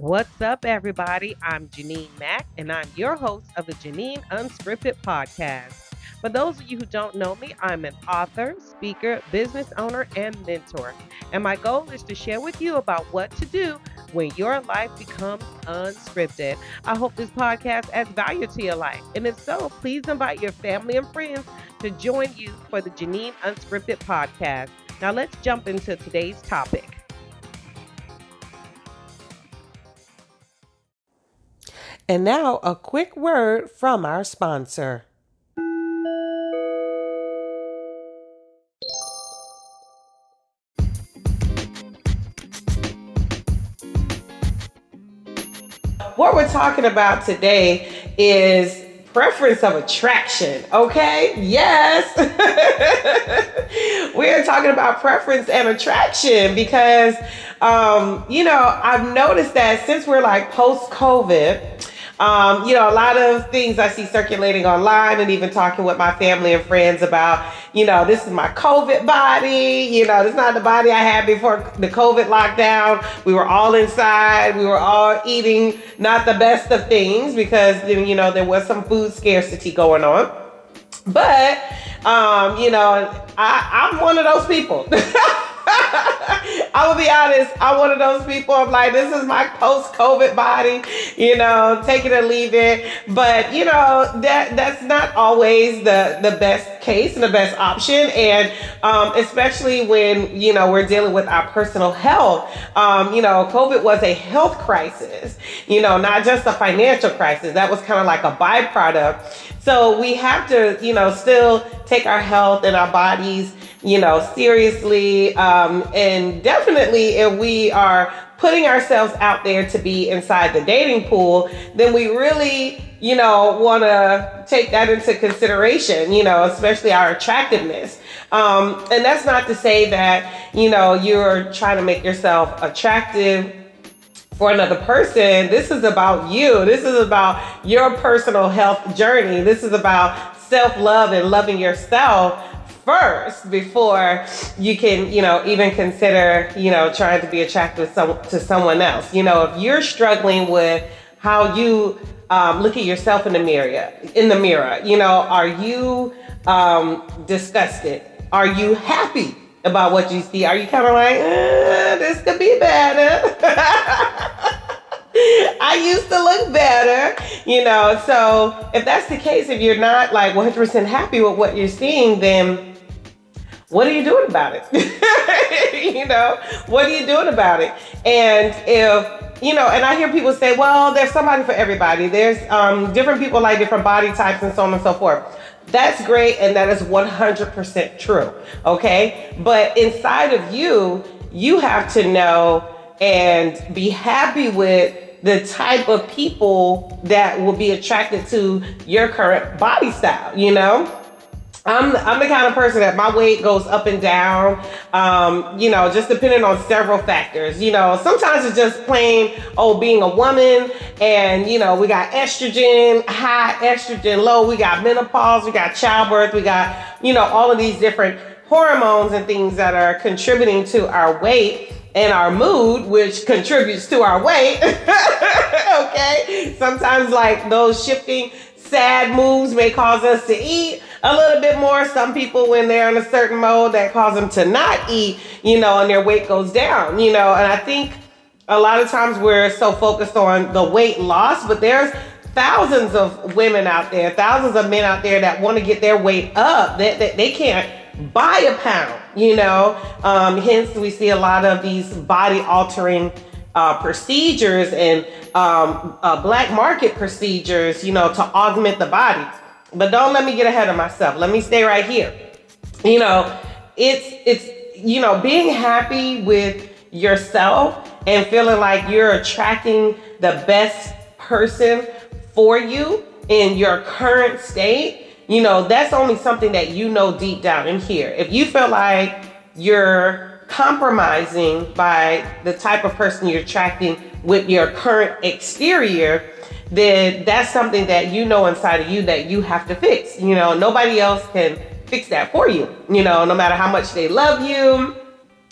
What's up, everybody? I'm Jeanine Mack, and I'm your host of the Jeanine Unscripted podcast. For those of you who don't know me, I'm an author, speaker, business owner, and mentor. And my goal is to share with you about what to do when your life becomes unscripted. I hope this podcast adds value to your life. And if so, please invite your family and friends to join you for the Jeanine Unscripted podcast. Now, let's jump into today's topic. And now, a quick word from our sponsor. What we're talking about today is preference of attraction. Okay, yes. We're talking about preference and attraction because, um, you know, I've noticed that since we're like post COVID, um, you know, a lot of things I see circulating online and even talking with my family and friends about, you know, this is my COVID body. You know, this is not the body I had before the COVID lockdown. We were all inside. We were all eating not the best of things because, you know, there was some food scarcity going on. But, um, you know, I, I'm one of those people. I will be honest, I'm one of those people. I'm like, this is my post-COVID body, you know, take it or leave it. But you know, that that's not always the the best case and the best option. And um, especially when you know we're dealing with our personal health. Um, you know, COVID was a health crisis. You know, not just a financial crisis. That was kind of like a byproduct. So we have to, you know, still take our health and our bodies you know, seriously. Um, and definitely, if we are putting ourselves out there to be inside the dating pool, then we really, you know, want to take that into consideration, you know, especially our attractiveness. Um, and that's not to say that, you know, you're trying to make yourself attractive for another person. This is about you. This is about your personal health journey. This is about self love and loving yourself first before you can, you know, even consider, you know, trying to be attractive to, some, to someone else. You know, if you're struggling with how you um, look at yourself in the mirror, in the mirror, you know, are you um, disgusted? Are you happy about what you see? Are you kind of like, eh, this could be better? I used to look better, you know. So if that's the case, if you're not like 100% happy with what you're seeing, then what are you doing about it? you know, what are you doing about it? And if, you know, and I hear people say, well, there's somebody for everybody. There's um, different people like different body types and so on and so forth. That's great, and that is 100% true, okay? But inside of you, you have to know and be happy with the type of people that will be attracted to your current body style, you know? I'm I'm the kind of person that my weight goes up and down, um, you know, just depending on several factors. You know, sometimes it's just plain oh being a woman, and you know we got estrogen high, estrogen low, we got menopause, we got childbirth, we got you know all of these different hormones and things that are contributing to our weight and our mood, which contributes to our weight. okay, sometimes like those shifting sad moves may cause us to eat a little bit more. Some people, when they're in a certain mode, that cause them to not eat, you know, and their weight goes down, you know. And I think a lot of times we're so focused on the weight loss, but there's thousands of women out there, thousands of men out there that want to get their weight up. That they, they, they, can't buy a pound, you know. Um, hence, we see a lot of these body altering uh, procedures and um, uh, black market procedures, you know, to augment the body. But don't let me get ahead of myself. Let me stay right here. You know, it's it's you know, being happy with yourself and feeling like you're attracting the best person for you in your current state, you know, that's only something that you know deep down in here. If you feel like you're compromising by the type of person you're attracting with your current exterior, then that's something that you know inside of you that you have to fix. You know, nobody else can fix that for you. You know, no matter how much they love you,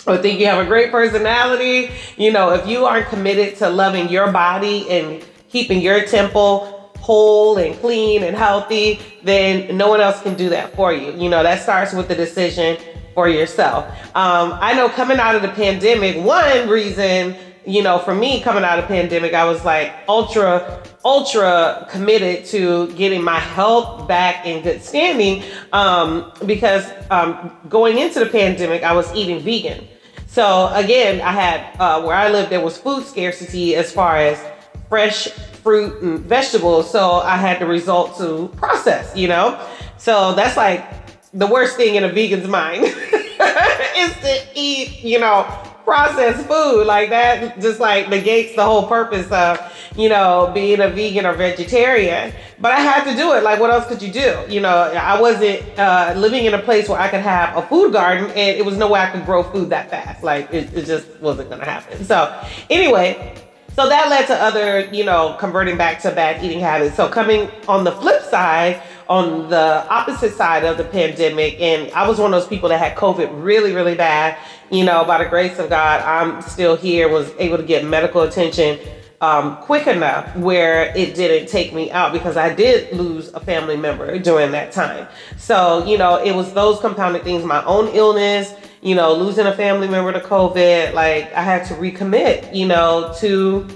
or think you have a great personality, you know, if you aren't committed to loving your body and keeping your temple whole and clean and healthy, then no one else can do that for you. You know, that starts with the decision for yourself. Um, I know coming out of the pandemic, one reason, you know, for me coming out of pandemic, I was like ultra, ultra committed to getting my health back in good standing um, because um, going into the pandemic, I was eating vegan. So again, I had uh, where I lived, there was food scarcity as far as fresh fruit and vegetables. So I had to resort to process, you know? So that's like the worst thing in a vegan's mind is to eat, you know, processed food. Like that just like negates the whole purpose of you know being a vegan or vegetarian. But i had to do it. Like what else could you do? You know i wasn't uh, living in a place where i could have a food garden and it was no way i could grow food that fast. Like it, it just wasn't gonna happen. So anyway so that led to other you know converting back to bad eating habits. So coming on the flip side on the opposite side of the pandemic and i was one of those people that had covid really really bad you know by the grace of god i'm still here was able to get medical attention um, quick enough where it didn't take me out because I did lose a family member during that time. So, you know, it was those compounded things, my own illness, you know, losing a family member to COVID. Like, I had to recommit, you know, to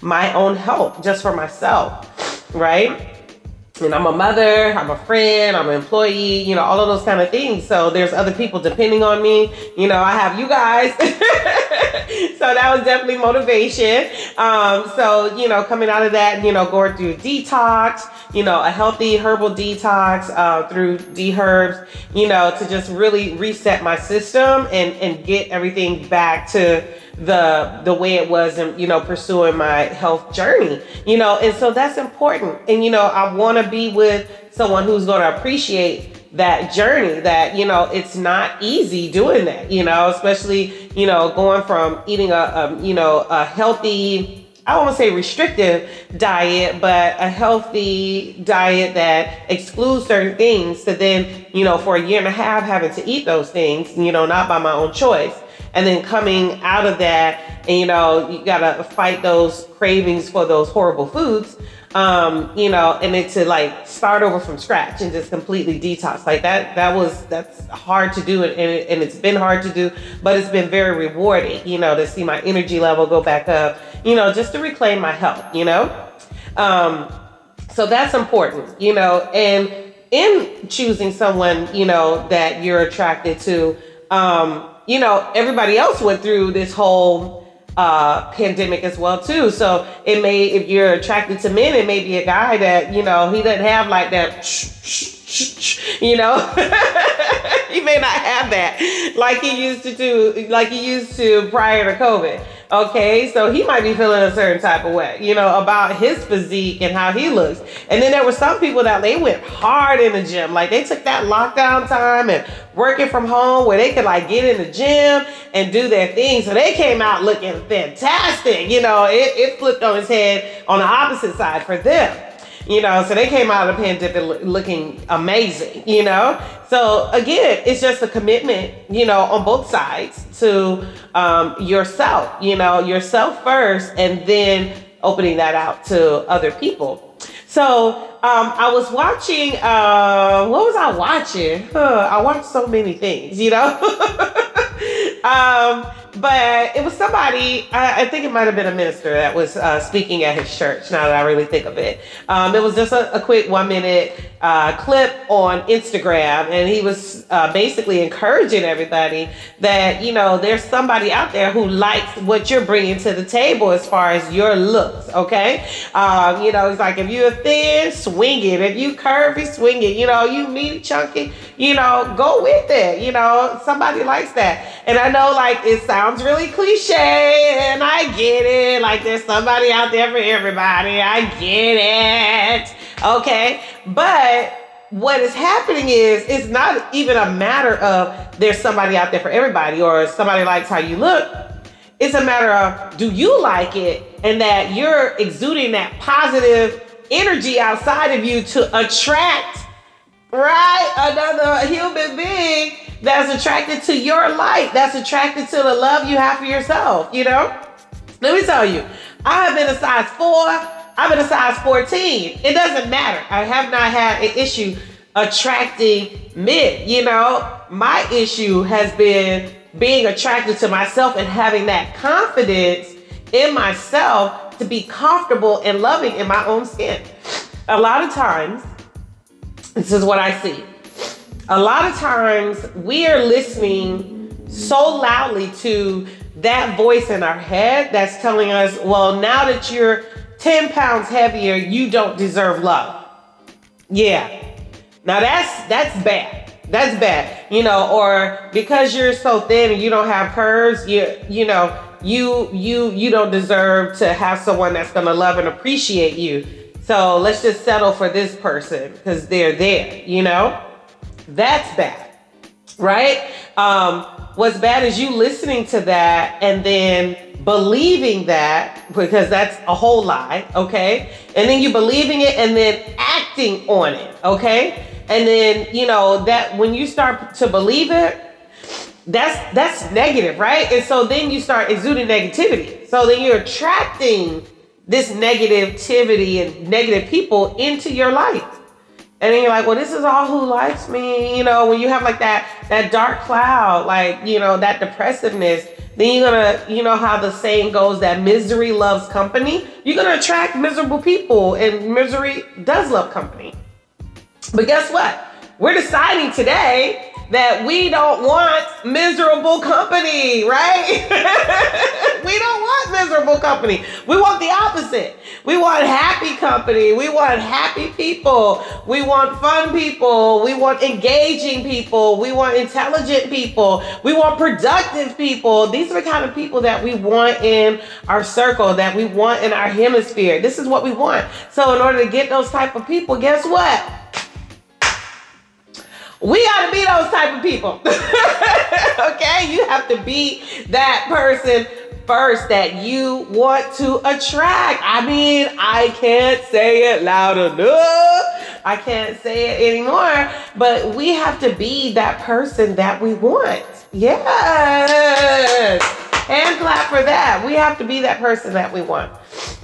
my own health just for myself, right? And I'm a mother, I'm a friend, I'm an employee, you know, all of those kind of things. So there's other people depending on me. You know, I have you guys. so that was definitely motivation. Um, so, you know, coming out of that, you know, going through detox, you know, a healthy herbal detox uh, through Dherbs, you know, to just really reset my system and, and get everything back to the the way it was and you know pursuing my health journey you know and so that's important. And you know i want to be with someone who's going to appreciate that journey that you know it's not easy doing that you know especially you know going from eating a, a you know a healthy I don't want to say restrictive diet, but a healthy diet that excludes certain things to then, you know, for a year and a half having to eat those things, you know, not by my own choice and then coming out of that and you know you gotta fight those cravings for those horrible foods um you know and then to like start over from scratch and just completely detox. Like that that was that's hard to do and, and it's been hard to do but it's been very rewarding you know to see my energy level go back up you know just to reclaim my health you know? Um so that's important you know? And in choosing someone you know that you're attracted to um you know, everybody else went through this whole uh, pandemic as well too. So it may, if you're attracted to men, it may be a guy that you know he doesn't have like that. You know, he may not have that like he used to do, like he used to prior to COVID. Okay, so he might be feeling a certain type of way, you know, about his physique and how he looks. And then there were some people that they went hard in the gym, like they took that lockdown time and working from home where they could like get in the gym and do their thing. So they came out looking fantastic, you know, it, it flipped on his head on the opposite side for them you know so they came out of the pandemic looking amazing you know? So again it's just a commitment you know on both sides to um, yourself you know yourself first and then opening that out to other people. So um, i was watching uh, what was i watching huh, i watched so many things you know um, but it was somebody, I, I think it might have been a minister that was uh, speaking at his church, now that I really think of it. Um, it was just a, a quick one minute uh, clip on Instagram, and he was uh, basically encouraging everybody that, you know, there's somebody out there who likes what you're bringing to the table as far as your looks, okay? Um, you know, it's like if you're thin, swing it. If you curvy, swing it. You know, you meaty, chunky, you know, go with it. You know, somebody likes that. And I know, like, it sounds really cliche, and I get it. Like, there's somebody out there for everybody. I get it. Okay. But what is happening is it's not even a matter of there's somebody out there for everybody or somebody likes how you look. It's a matter of do you like it and that you're exuding that positive energy outside of you to attract right? Another human being that's attracted to your light, that's attracted to the love you have for yourself, you know? Let me tell you, I have been a size four, I've been a size 14. It doesn't matter. I have not had an issue attracting men, you know? My issue has been being attracted to myself and having that confidence in myself to be comfortable and loving in my own skin. A lot of times, this is what I see. A lot of times we are listening so loudly to that voice in our head that's telling us, well, now that you're 10 pounds heavier, you don't deserve love. Yeah. Now that's that's bad. That's bad. You know, or because you're so thin and you don't have curves, you you know, you you you don't deserve to have someone that's going to love and appreciate you. So let's just settle for this person because they're there, you know? That's bad, right? Um, what's bad is you listening to that and then believing that because that's a whole lie, okay? And then you believing it and then acting on it, okay? And then, you know, that when you start to believe it, that's that's negative, right? And so then you start exuding negativity. So then you're attracting this negativity and negative people into your life. And then you're like, well, this is all who likes me. You know, when you have like that that dark cloud, like, you know, that depressiveness, then you're gonna, you know how the saying goes that misery loves company. You're gonna attract miserable people, and misery does love company. But guess what? We're deciding today that we don't want miserable company, right? we don't want miserable company. We want the opposite. We want happy company. We want happy people. We want fun people. We want engaging people. We want intelligent people. We want productive people. These are the kind of people that we want in our circle, that we want in our hemisphere. This is what we want. So in order to get those type of people, guess what? We got to be those type of people. okay? You have to be that person first that you want to attract. I mean, I can't say it loud enough. I can't say it anymore, but we have to be that person that we want. Yes. Hand clap for that. We have to be that person that we want.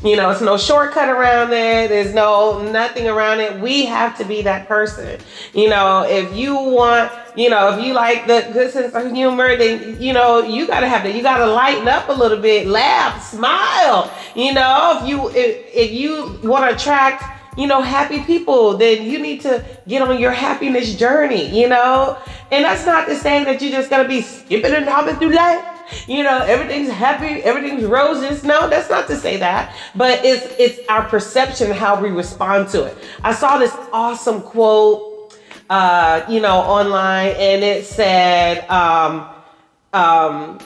You know, it's no shortcut around it. There's no nothing around it. We have to be that person. You know, if you want, you know, if you like the good sense of humor, then you know you gotta have that. You gotta lighten up a little bit, laugh, smile. You know, if you if, if you want to attract you know, happy people, then you need to get on your happiness journey, you know? And that's not to say that you're just gonna be skipping and hopping through life you know, everything's happy, everything's roses. No, that's not to say that, but it's it's our perception how we respond to it. I saw this awesome quote, uh, you know, online, and it said, um, um,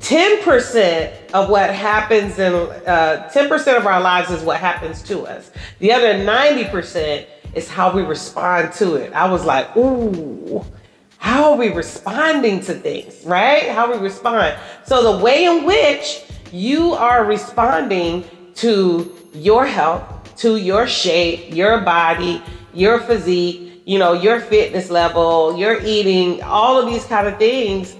10% of what happens in uh, 10% of our lives is what happens to us. The other 90% is how we respond to it. I was like, ooh, how are we responding to things, right? How we respond. So the way in which you are responding to your health, to your shape, your body, your physique, you know, your fitness level, your eating, all of these kind of things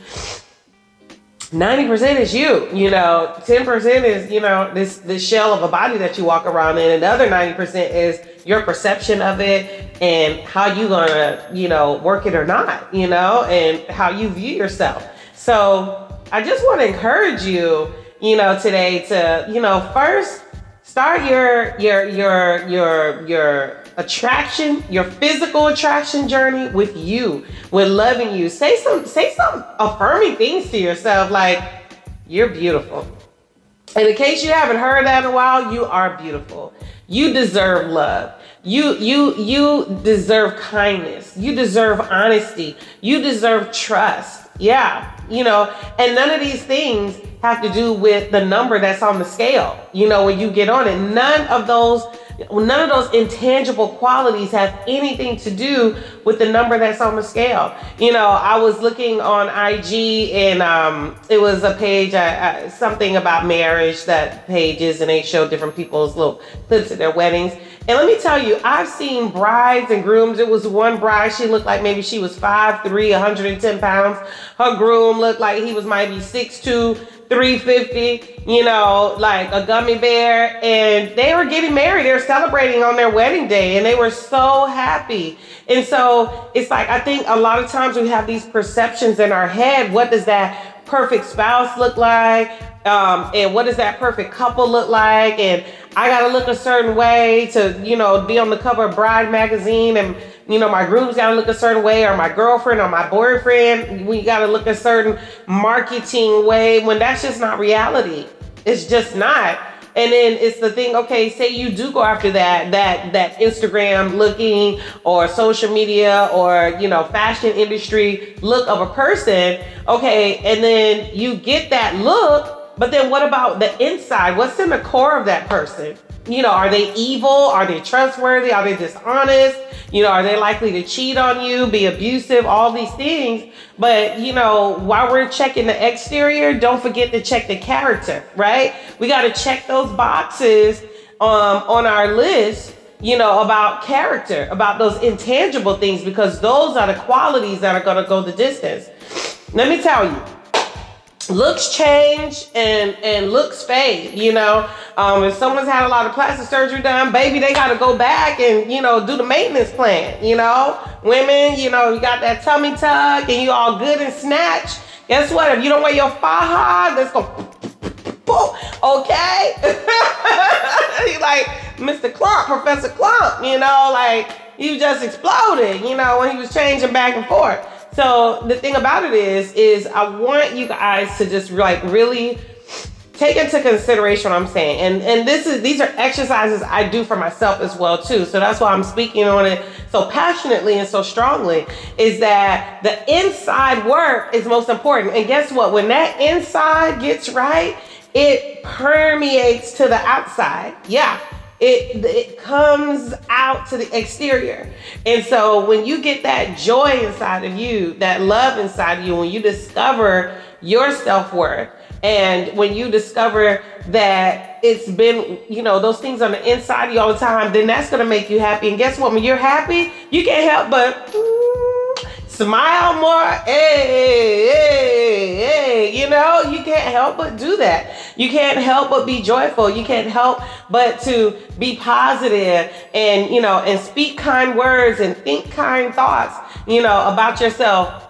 90% is you, you know, 10% is, you know, this this shell of a body that you walk around in, and the other 90% is your perception of it and how you gonna, you know, work it or not, you know, and how you view yourself. So I just want to encourage you, you know, today to, you know, first start your your your your your attraction, your physical attraction journey with you, with loving you. Say some say some affirming things to yourself like you're beautiful. And in case you haven't heard that in a while, you are beautiful. You deserve love. You you you deserve kindness. You deserve honesty. You deserve trust. Yeah, you know, and none of these things have to do with the number that's on the scale. You know, when you get on it, none of those none of those intangible qualities have anything to do with the number that's on the scale. You know, I was looking on IG and um, it was a page, uh, uh, something about marriage that pages, and they show different people's little clips at their weddings. And let me tell you, I've seen brides and grooms. It was one bride, she looked like maybe she was 5'3, 110 pounds. Her groom looked like he was maybe 6'2, 350, you know, like a gummy bear. And they were getting married. They were celebrating on their wedding day and they were so happy. And so it's like, I think a lot of times we have these perceptions in our head. What does that perfect spouse look like? Um, and what does that perfect couple look like? And I gotta look a certain way to, you know, be on the cover of Bride magazine, and you know, my groom's gotta look a certain way, or my girlfriend or my boyfriend, we gotta look a certain marketing way when that's just not reality. It's just not. And then it's the thing, okay, say you do go after that, that that Instagram looking or social media or you know, fashion industry look of a person, okay, and then you get that look but then what about the inside? What's in the core of that person? You know, are they evil? Are they trustworthy? Are they dishonest? You know, are they likely to cheat on you, be abusive, all these things? But, you know, while we're checking the exterior, don't forget to check the character, right? We got to check those boxes um, on our list you know, about character, about those intangible things, because those are the qualities that are going to go the distance. Let me tell you, looks change and and looks fade you know um, if someone's had a lot of plastic surgery done baby they got to go back and you know do the maintenance plan you know? Women you know you got that tummy tuck and you all good and snatch guess what? If you don't wear your faja that's going okay? Like mr Klump professor Klump you know? Like you just exploded you know when he was changing back and forth. So the thing about it is, is I want you guys to just like really take into consideration what I'm saying. And and this is these are exercises I do for myself as well too. So that's why I'm speaking on it so passionately and so strongly is that the inside work is most important. And guess what? When that inside gets right, it permeates to the outside. Yeah it it comes out to the exterior. And so when you get that joy inside of you, that love inside of you, when you discover your self-worth and when you discover that it's been, you know, those things on the inside of you all the time, then that's gonna make you happy. And guess what? When you're happy, you can't help but mm, smile more. Hey, hey, hey. You know, you can't help but do that. You can't help but be joyful. You can't help but to be positive and, you know, and speak kind words and think kind thoughts, you know, about yourself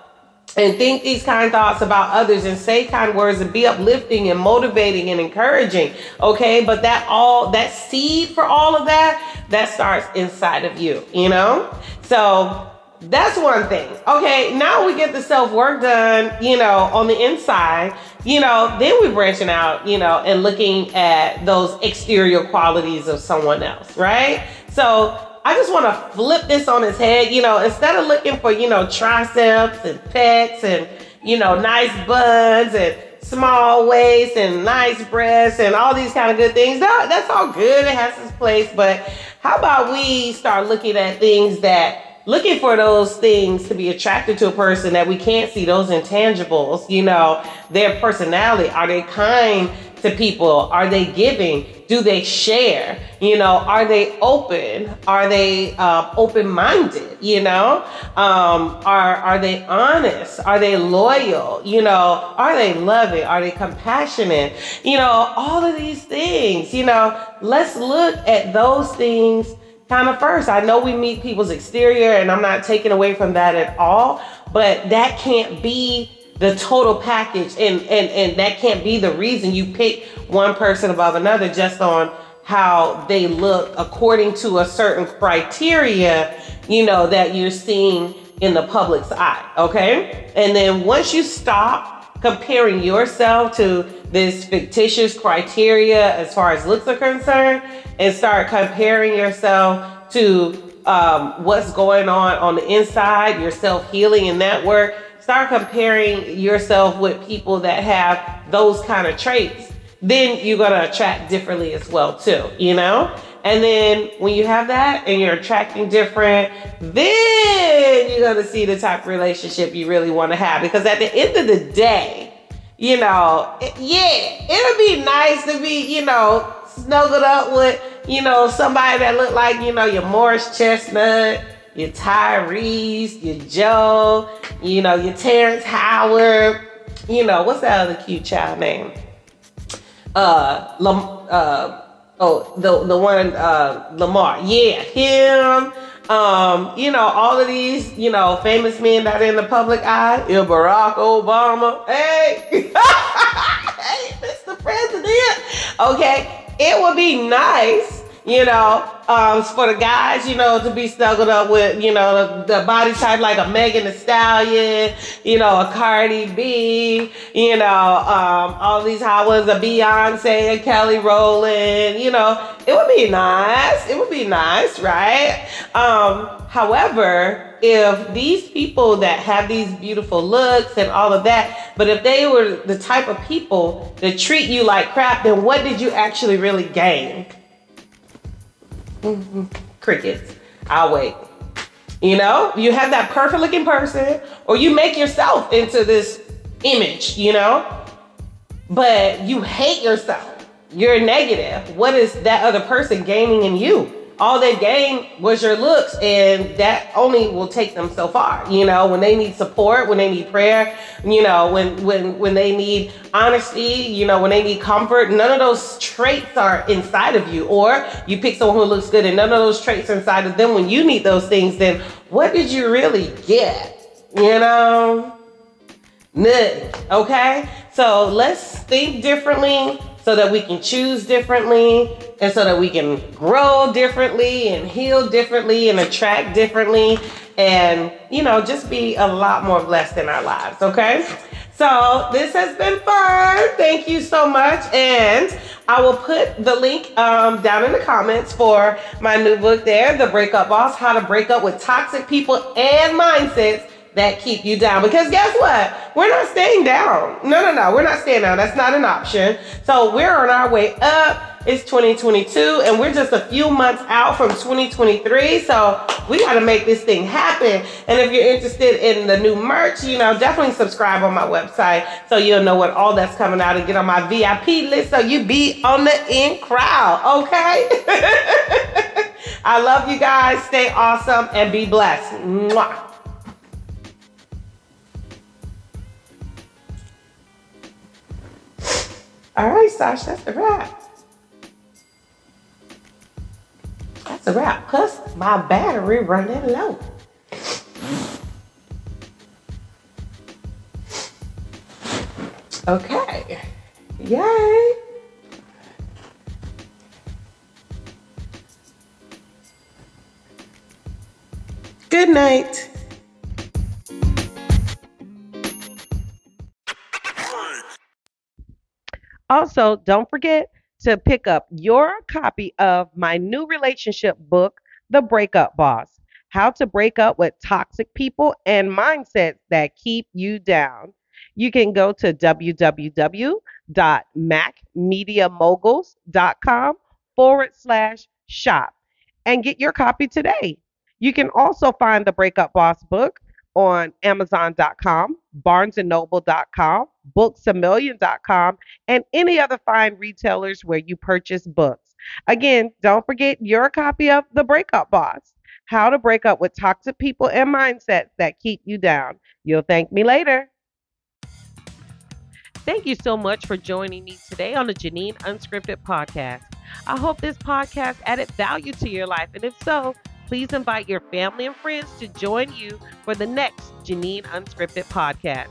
and think these kind thoughts about others and say kind words and be uplifting and motivating and encouraging okay but that all that seed for all of that that starts inside of you you know so that's one thing. Okay, now we get the self work done, you know, on the inside, you know, then we're branching out, you know, and looking at those exterior qualities of someone else, right? So I just want to flip this on his head, you know, instead of looking for, you know, triceps and pecs and, you know, nice buns and small waist and nice breasts and all these kind of good things. That, that's all good. It has its place. But how about we start looking at things that looking for those things to be attracted to a person that we can't see, those intangibles, you know, their personality. Are they kind to people? Are they giving? Do they share? You know, are they open? Are they uh, open-minded? You know, um, are are they honest? Are they loyal? You know, are they loving? Are they compassionate? You know, all of these things. You know, let's look at those things kind of first. I know we meet people's exterior, and I'm not taking away from that at all, but that can't be the total package, and and and that can't be the reason you pick one person above another just on how they look according to a certain criteria, you know, that you're seeing in the public's eye. Okay, and then once you stop comparing yourself to this fictitious criteria as far as looks are concerned and start comparing yourself to um, what's going on on the inside, your self healing and that work. Start comparing yourself with people that have those kind of traits. Then you're gonna attract differently as well too, you know. And then when you have that and you're attracting different, then you're gonna see the type of relationship you really want to have. Because at the end of the day, you know, it, yeah, it'll be nice to be, you know, snuggled up with, you know, somebody that look like, you know, your Morris Chestnut, your Tyrese, your Joe, you know, your Terrence Howard, you know, what's that other cute child name? Uh, Lam- uh, oh, the the one uh, Lamar, yeah, him. Um, you know, all of these, you know, famous men that are in the public eye. Yeah, Barack Obama. Hey, hey, Mr. President. Okay, it would be nice, you know, um, for the guys, you know, to be snuggled up with, you know, the, the body type like a Megan Thee Stallion, you know, a Cardi B, you know, um, all these how was a Beyonce and Kelly Rowland, you know, it would be nice. It would be nice, right? Um, however, if these people that have these beautiful looks and all of that, but if they were the type of people that treat you like crap, then what did you actually really gain? Mm-hmm. Crickets. I'll wait. You know, you have that perfect looking person, or you make yourself into this image, you know, but you hate yourself. You're negative. What is that other person gaining in you? All they gained was your looks and that only will take them so far. You know when they need support when they need prayer you know when when when they need honesty you know when they need comfort none of those traits are inside of you. Or you pick someone who looks good and none of those traits are inside of them. When you need those things then what did you really get? You know? Nothing. Okay? So let's think differently so that we can choose differently and so that we can grow differently and heal differently and attract differently and, you know, just be a lot more blessed in our lives, okay? So this has been fun. Thank you so much. And I will put the link um, down in the comments for my new book there, The Breakup Boss, How to Break Up with Toxic People and Mindsets that keep you down. Because guess what? We're not staying down. No, no, no. We're not staying down. That's not an option. So we're on our way up. It's 2022 and we're just a few months out from 2023. So we got to make this thing happen. And if you're interested in the new merch, you know, definitely subscribe on my website so you'll know what all that's coming out and get on my VIP list so you be on the in crowd. Okay. I love you guys. Stay awesome and be blessed. Mwah. All right, Sash, that's a wrap. That's a wrap. Plus, my battery running low. Okay. Yay. Good night. Also, don't forget to pick up your copy of my new relationship book, The Breakup Boss How to Break Up with Toxic People and Mindsets That Keep You Down. You can go to www.macmediamoguls.com forward slash shop and get your copy today. You can also find the Breakup Boss book on Amazon.com, BarnesandNoble.com, BooksAMillion.com, and any other fine retailers where you purchase books. Again, don't forget your copy of The Breakup Boss How to Break Up with Toxic People and Mindsets That Keep You Down. You'll thank me later. Thank you so much for joining me today on the Jeanine Unscripted podcast. I hope this podcast added value to your life, and if so, please invite your family and friends to join you for the next Jeanine Unscripted podcast.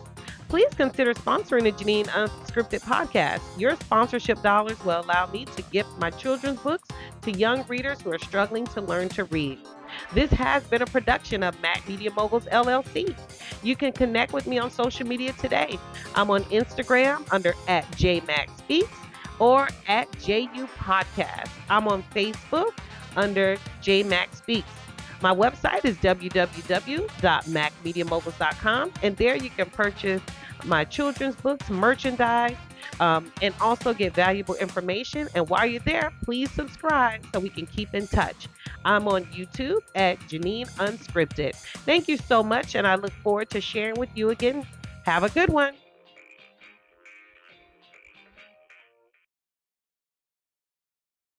Please consider sponsoring the Jeanine Unscripted podcast. Your sponsorship dollars will allow me to gift my children's books to young readers who are struggling to learn to read. This has been a production of Mac Media Moguls LLC. You can connect with me on social media today. I'm on Instagram under at JMacSpeaks or at JU Podcast. I'm on Facebook under JMac Speaks. My website is www.macmediamoguls.com, and there you can purchase my children's books, merchandise, um, and also get valuable information. And while you're there, please subscribe so we can keep in touch. I'm on YouTube at Jeanine Unscripted. Thank you so much, and I look forward to sharing with you again. Have a good one.